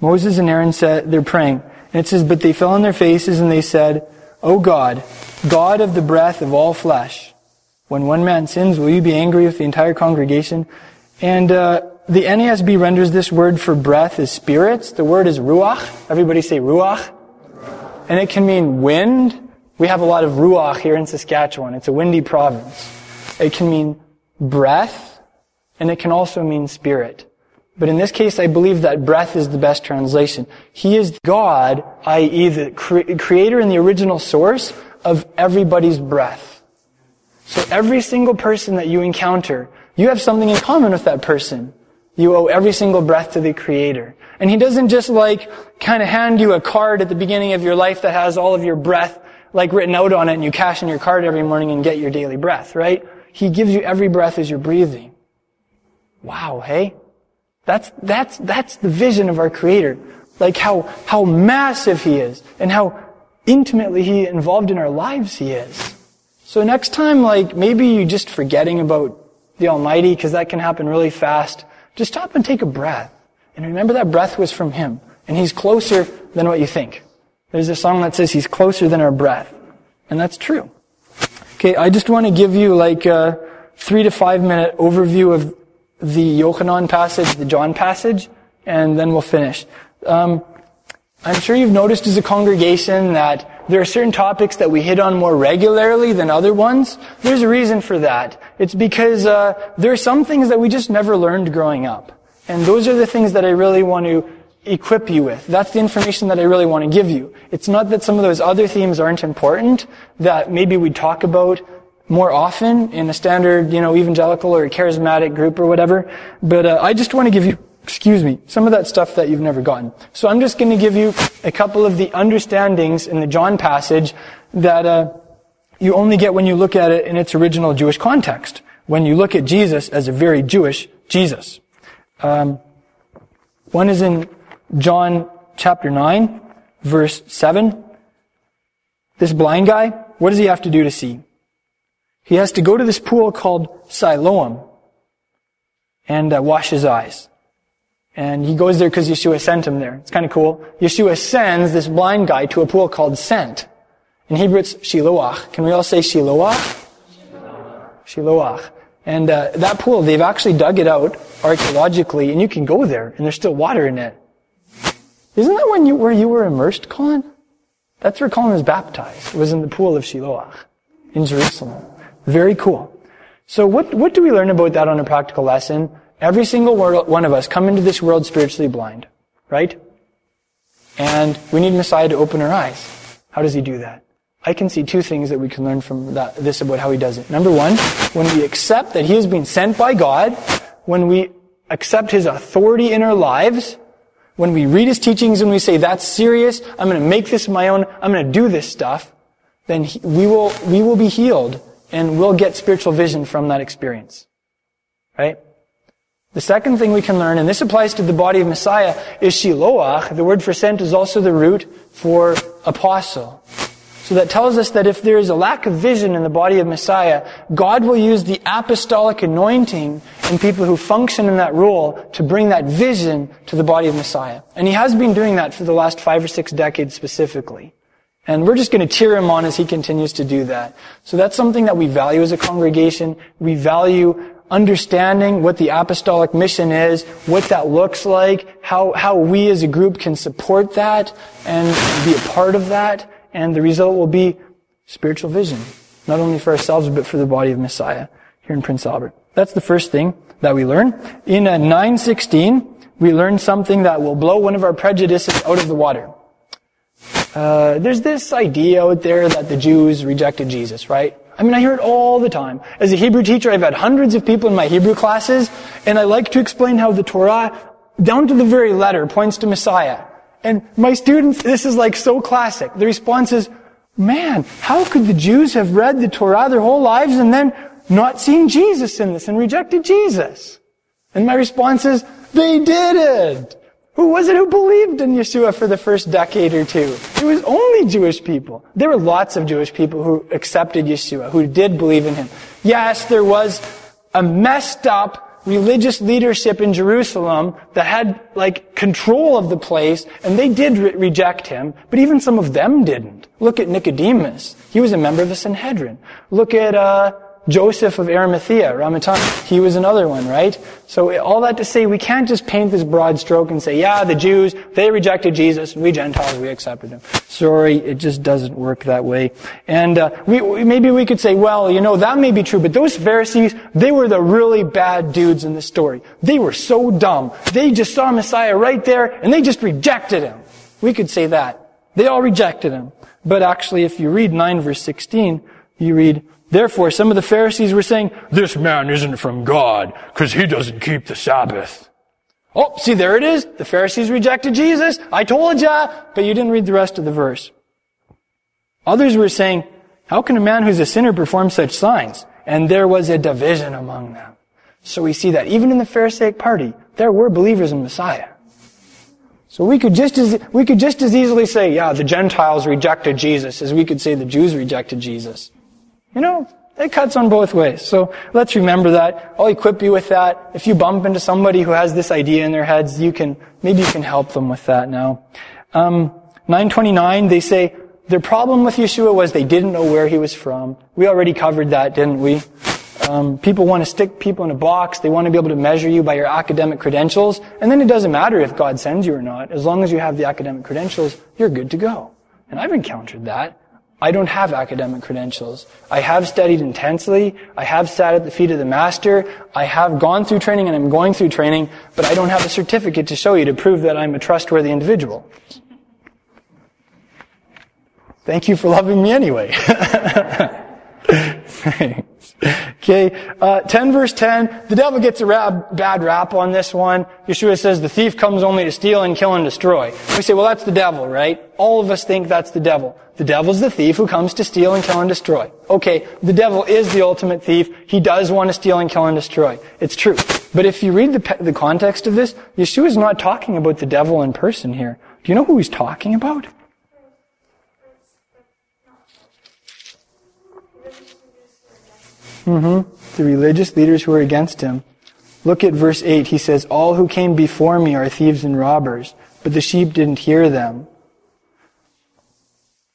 Moses and Aaron said, they're praying. And it says, but they fell on their faces and they said, O God, God of the breath of all flesh, when one man sins, will you be angry with the entire congregation? And uh, the NASB renders this word for breath as spirits. The word is ruach. Everybody say ruach. And it can mean wind. We have a lot of ruach here in Saskatchewan. It's a windy province. It can mean breath, and it can also mean spirit. But in this case, I believe that breath is the best translation. He is God, i.e. the cre- creator and the original source of everybody's breath. So every single person that you encounter, you have something in common with that person. You owe every single breath to the Creator. And He doesn't just like kind of hand you a card at the beginning of your life that has all of your breath like written out on it and you cash in your card every morning and get your daily breath, right? He gives you every breath as you're breathing. Wow, hey? That's, that's, that's the vision of our Creator. Like how, how massive He is and how intimately He involved in our lives He is. So next time, like, maybe you're just forgetting about the Almighty, because that can happen really fast. Just stop and take a breath. And remember that breath was from Him. And He's closer than what you think. There's a song that says He's closer than our breath. And that's true. Okay, I just want to give you like a three to five minute overview of the Yochanan passage, the John passage, and then we'll finish. Um, I'm sure you've noticed as a congregation that there are certain topics that we hit on more regularly than other ones. There's a reason for that. It's because uh, there are some things that we just never learned growing up. And those are the things that I really want to equip you with. That's the information that I really want to give you. It's not that some of those other themes aren't important, that maybe we talk about more often in a standard, you know, evangelical or charismatic group or whatever. But uh, I just want to give you, excuse me, some of that stuff that you've never gotten. So I'm just going to give you a couple of the understandings in the John passage that uh, you only get when you look at it in its original Jewish context. When you look at Jesus as a very Jewish Jesus. Um, one is in John chapter 9, verse 7. This blind guy, what does he have to do to see? He has to go to this pool called Siloam and uh, wash his eyes. And he goes there because Yeshua sent him there. It's kind of cool. Yeshua sends this blind guy to a pool called Sent. In Hebrew, it's Shiloach. Can we all say Shiloach? Shiloach. And uh, that pool, they've actually dug it out archaeologically, and you can go there, and there's still water in it. Isn't that when you, where you were immersed, Colin? That's where Colin was baptized. It was in the pool of Shiloach. in Jerusalem. Very cool. So what, what do we learn about that on a practical lesson? Every single one of us come into this world spiritually blind, right? And we need Messiah to open our eyes. How does he do that? I can see two things that we can learn from that, this about how he does it. Number one, when we accept that he has been sent by God, when we accept his authority in our lives, when we read his teachings and we say, that's serious, I'm going to make this my own, I'm going to do this stuff, then he, we will, we will be healed and we'll get spiritual vision from that experience. Right? The second thing we can learn, and this applies to the body of Messiah, is shiloach. The word for sent is also the root for apostle. So that tells us that if there is a lack of vision in the body of Messiah, God will use the apostolic anointing in people who function in that role to bring that vision to the body of Messiah. And He has been doing that for the last five or six decades specifically. And we're just going to cheer him on as he continues to do that. So that's something that we value as a congregation. We value understanding what the apostolic mission is, what that looks like, how, how we as a group can support that and be a part of that. And the result will be spiritual vision, not only for ourselves, but for the body of Messiah here in Prince Albert. That's the first thing that we learn. In 916, we learn something that will blow one of our prejudices out of the water. Uh, there's this idea out there that the Jews rejected Jesus, right? I mean, I hear it all the time. As a Hebrew teacher, I've had hundreds of people in my Hebrew classes, and I like to explain how the Torah, down to the very letter, points to Messiah. And my students, this is like so classic. The response is, man, how could the Jews have read the Torah their whole lives and then not seen Jesus in this and rejected Jesus? And my response is, they didn't. Who was it who believed in Yeshua for the first decade or two? It was only Jewish people. There were lots of Jewish people who accepted Yeshua, who did believe in him. Yes, there was a messed up religious leadership in Jerusalem that had like control of the place, and they did re- reject him, but even some of them didn't. Look at Nicodemus. He was a member of the Sanhedrin. Look at, uh, Joseph of Arimathea, Ramatan, he was another one, right? So all that to say, we can't just paint this broad stroke and say, yeah, the Jews, they rejected Jesus, and we Gentiles, we accepted him. Sorry, it just doesn't work that way. And uh, we, maybe we could say, well, you know, that may be true, but those Pharisees, they were the really bad dudes in the story. They were so dumb. They just saw Messiah right there, and they just rejected him. We could say that. They all rejected him. But actually, if you read 9 verse 16, you read, Therefore, some of the Pharisees were saying, this man isn't from God because he doesn't keep the Sabbath. Oh, see, there it is. The Pharisees rejected Jesus. I told ya, but you didn't read the rest of the verse. Others were saying, how can a man who's a sinner perform such signs? And there was a division among them. So we see that even in the Pharisaic party, there were believers in Messiah. So we could just as, we could just as easily say, yeah, the Gentiles rejected Jesus as we could say the Jews rejected Jesus. You know, it cuts on both ways. So let's remember that. I'll equip you with that. If you bump into somebody who has this idea in their heads, you can, maybe you can help them with that now. Um, 929, they say, their problem with Yeshua was they didn't know where he was from. We already covered that, didn't we? Um, people want to stick people in a box. They want to be able to measure you by your academic credentials. And then it doesn't matter if God sends you or not. As long as you have the academic credentials, you're good to go. And I've encountered that. I don't have academic credentials. I have studied intensely. I have sat at the feet of the master. I have gone through training and I'm going through training, but I don't have a certificate to show you to prove that I'm a trustworthy individual. Thank you for loving me anyway. [LAUGHS] okay, uh, 10 verse 10, the devil gets a rap, bad rap on this one. Yeshua says the thief comes only to steal and kill and destroy. We say, well that's the devil, right? All of us think that's the devil. The devil's the thief who comes to steal and kill and destroy. Okay, the devil is the ultimate thief. He does want to steal and kill and destroy. It's true. But if you read the, the context of this, Yeshua is not talking about the devil in person here. Do you know who he's talking about? Mm-hmm. The religious leaders who are against him. Look at verse 8. He says, All who came before me are thieves and robbers, but the sheep didn't hear them.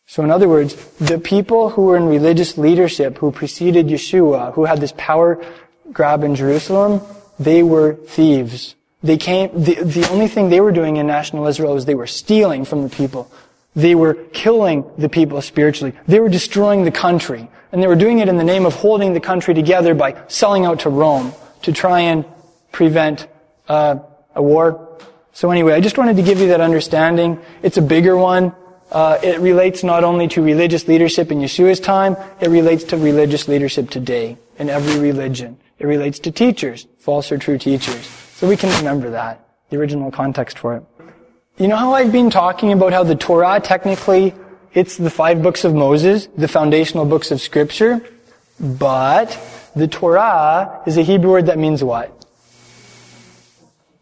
So in other words, the people who were in religious leadership, who preceded Yeshua, who had this power grab in Jerusalem, they were thieves. They came, the, the only thing they were doing in national Israel was they were stealing from the people. They were killing the people spiritually. They were destroying the country. And they were doing it in the name of holding the country together by selling out to Rome to try and prevent uh, a war. So anyway, I just wanted to give you that understanding. It's a bigger one. Uh, it relates not only to religious leadership in Yeshua's time, it relates to religious leadership today in every religion. It relates to teachers, false or true teachers. So we can remember that, the original context for it. You know how I've been talking about how the Torah technically, it's the five books of Moses, the foundational books of scripture, but the Torah is a Hebrew word that means what?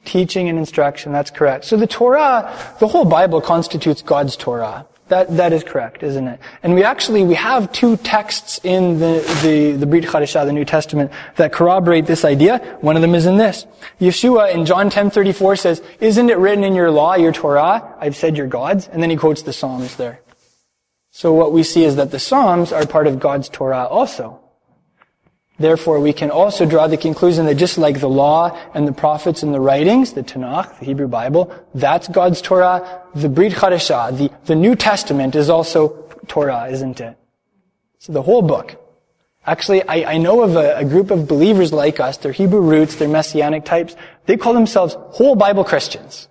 Teaching and instruction, that's correct. So the Torah, the whole Bible constitutes God's Torah. That, that is correct, isn't it? And we actually, we have two texts in the, the, the Brit Chadashah, the New Testament, that corroborate this idea. One of them is in this. Yeshua in John 10:34 says, "Isn't it written in your law, your Torah, I've said your gods?" And then he quotes the Psalms there. So what we see is that the Psalms are part of God's Torah also. Therefore, we can also draw the conclusion that just like the law and the prophets and the writings, the Tanakh, the Hebrew Bible, that's God's Torah. The Brit Chadashah, the, the New Testament is also Torah, isn't it? So the whole book. Actually, I, I know of a, a group of believers like us, they're Hebrew roots, they're Messianic types, they call themselves whole Bible Christians.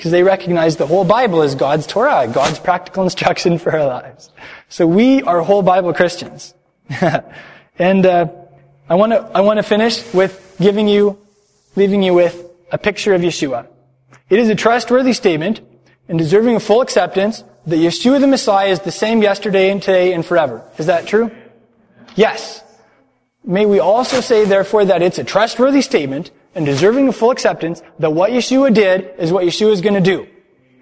Because they recognize the whole Bible is God's Torah, God's practical [LAUGHS] instruction for our lives. So we are whole Bible Christians. [LAUGHS] And uh, I want to I want to finish with giving you, leaving you with a picture of Yeshua. It is a trustworthy statement and deserving of full acceptance that Yeshua the Messiah is the same yesterday and today and forever. Is that true? Yes. May we also say, therefore, that it's a trustworthy statement and deserving of full acceptance that what Yeshua did is what Yeshua is going to do.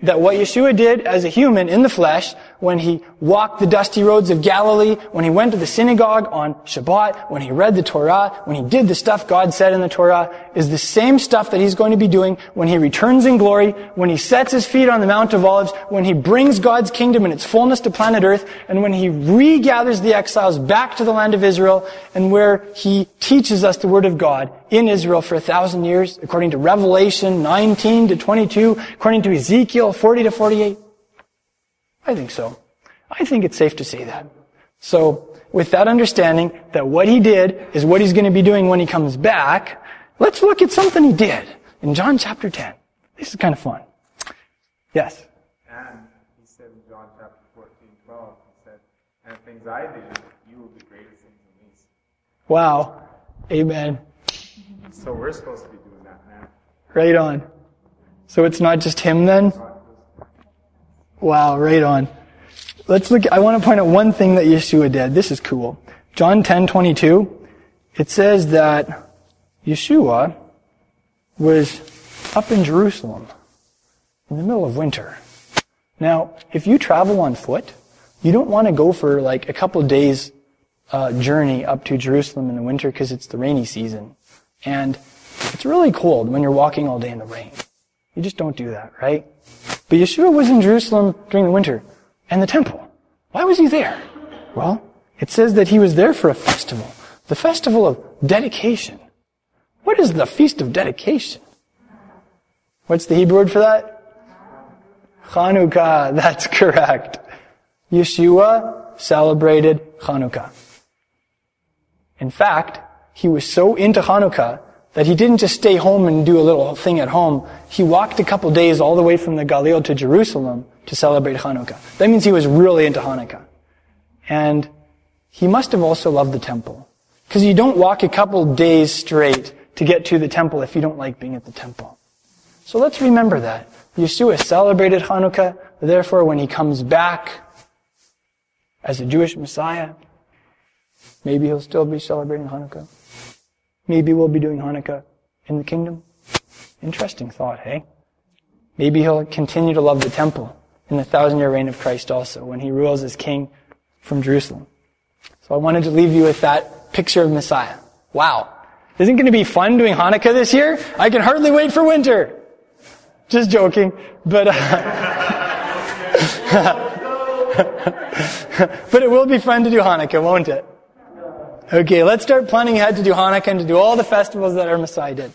That what Yeshua did as a human in the flesh, when he walked the dusty roads of Galilee, when he went to the synagogue on Shabbat, when he read the Torah, when he did the stuff God said in the Torah, is the same stuff that he's going to be doing when he returns in glory, when he sets his feet on the Mount of Olives, when he brings God's kingdom in its fullness to planet Earth, and when he regathers the exiles back to the land of Israel, and where he teaches us the Word of God in Israel for a thousand years, according to Revelation 19 to 22, according to Ezekiel 40 to 48? I think so. I think it's safe to say that. So, with that understanding that what he did is what he's going to be doing when he comes back, let's look at something he did in John chapter 10. This is kind of fun. Yes? And he said in John chapter 14, 12, he said, and things I do, you will be greater things than these. Wow. Amen. So we're supposed to be doing that now. Right on. So it's not just him then? Wow, right on. Let's look, I want to point out one thing that Yeshua did. This is cool. John 10, 22, it says that Yeshua was up in Jerusalem in the middle of winter. Now, if you travel on foot, you don't want to go for like a couple days uh, journey up to Jerusalem in the winter because it's the rainy season. And it's really cold when you're walking all day in the rain. You just don't do that, right? But Yeshua was in Jerusalem during the winter and the temple. Why was he there? Well, it says that he was there for a festival. The festival of dedication. What is the feast of dedication? What's the Hebrew word for that? Chanukah. [LAUGHS] That's correct. Yeshua celebrated Chanukah. In fact, he was so into Hanukkah that he didn't just stay home and do a little thing at home. He walked a couple days all the way from the Galil to Jerusalem to celebrate Hanukkah. That means he was really into Hanukkah. And he must have also loved the temple. Because you don't walk a couple days straight to get to the temple if you don't like being at the temple. So let's remember that. Yeshua celebrated Hanukkah, therefore when he comes back as a Jewish Messiah, maybe he'll still be celebrating Hanukkah. Maybe we'll be doing Hanukkah in the kingdom. Interesting thought, hey? Maybe he'll continue to love the temple in the thousand year reign of Christ also when he rules as king from Jerusalem. So I wanted to leave you with that picture of Messiah. Wow. Isn't it going to be fun doing Hanukkah this year? I can hardly wait for winter. Just joking. But, uh, [LAUGHS] but it will be fun to do Hanukkah, won't it? Okay, let's start planning ahead to do Hanukkah and to do all the festivals that our Messiah did.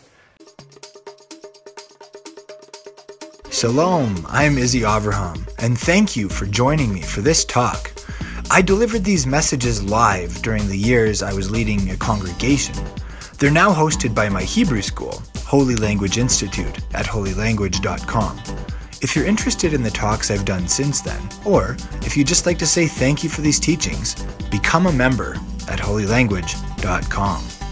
Shalom, I'm Izzy Avraham, and thank you for joining me for this talk. I delivered these messages live during the years I was leading a congregation. They're now hosted by my Hebrew school, Holy Language Institute, at holylanguage.com. If you're interested in the talks I've done since then, or if you'd just like to say thank you for these teachings, become a member at holylanguage.com.